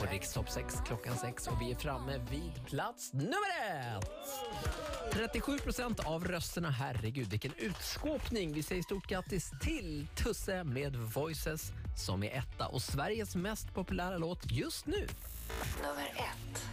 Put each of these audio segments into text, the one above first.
på Rikstopp 6 klockan 6 och vi är framme vid plats nummer ett. 37 procent av rösterna. Herregud, vilken utskåpning! Vi säger stort grattis till Tusse med Voices som är etta och Sveriges mest populära låt just nu. Nummer ett.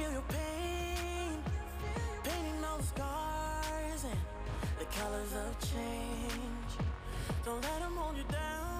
feel your pain, painting all the scars and the colors of change. Don't let them hold you down.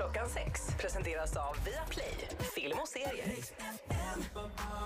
klockan sex presenteras av Viaplay. Film och serier.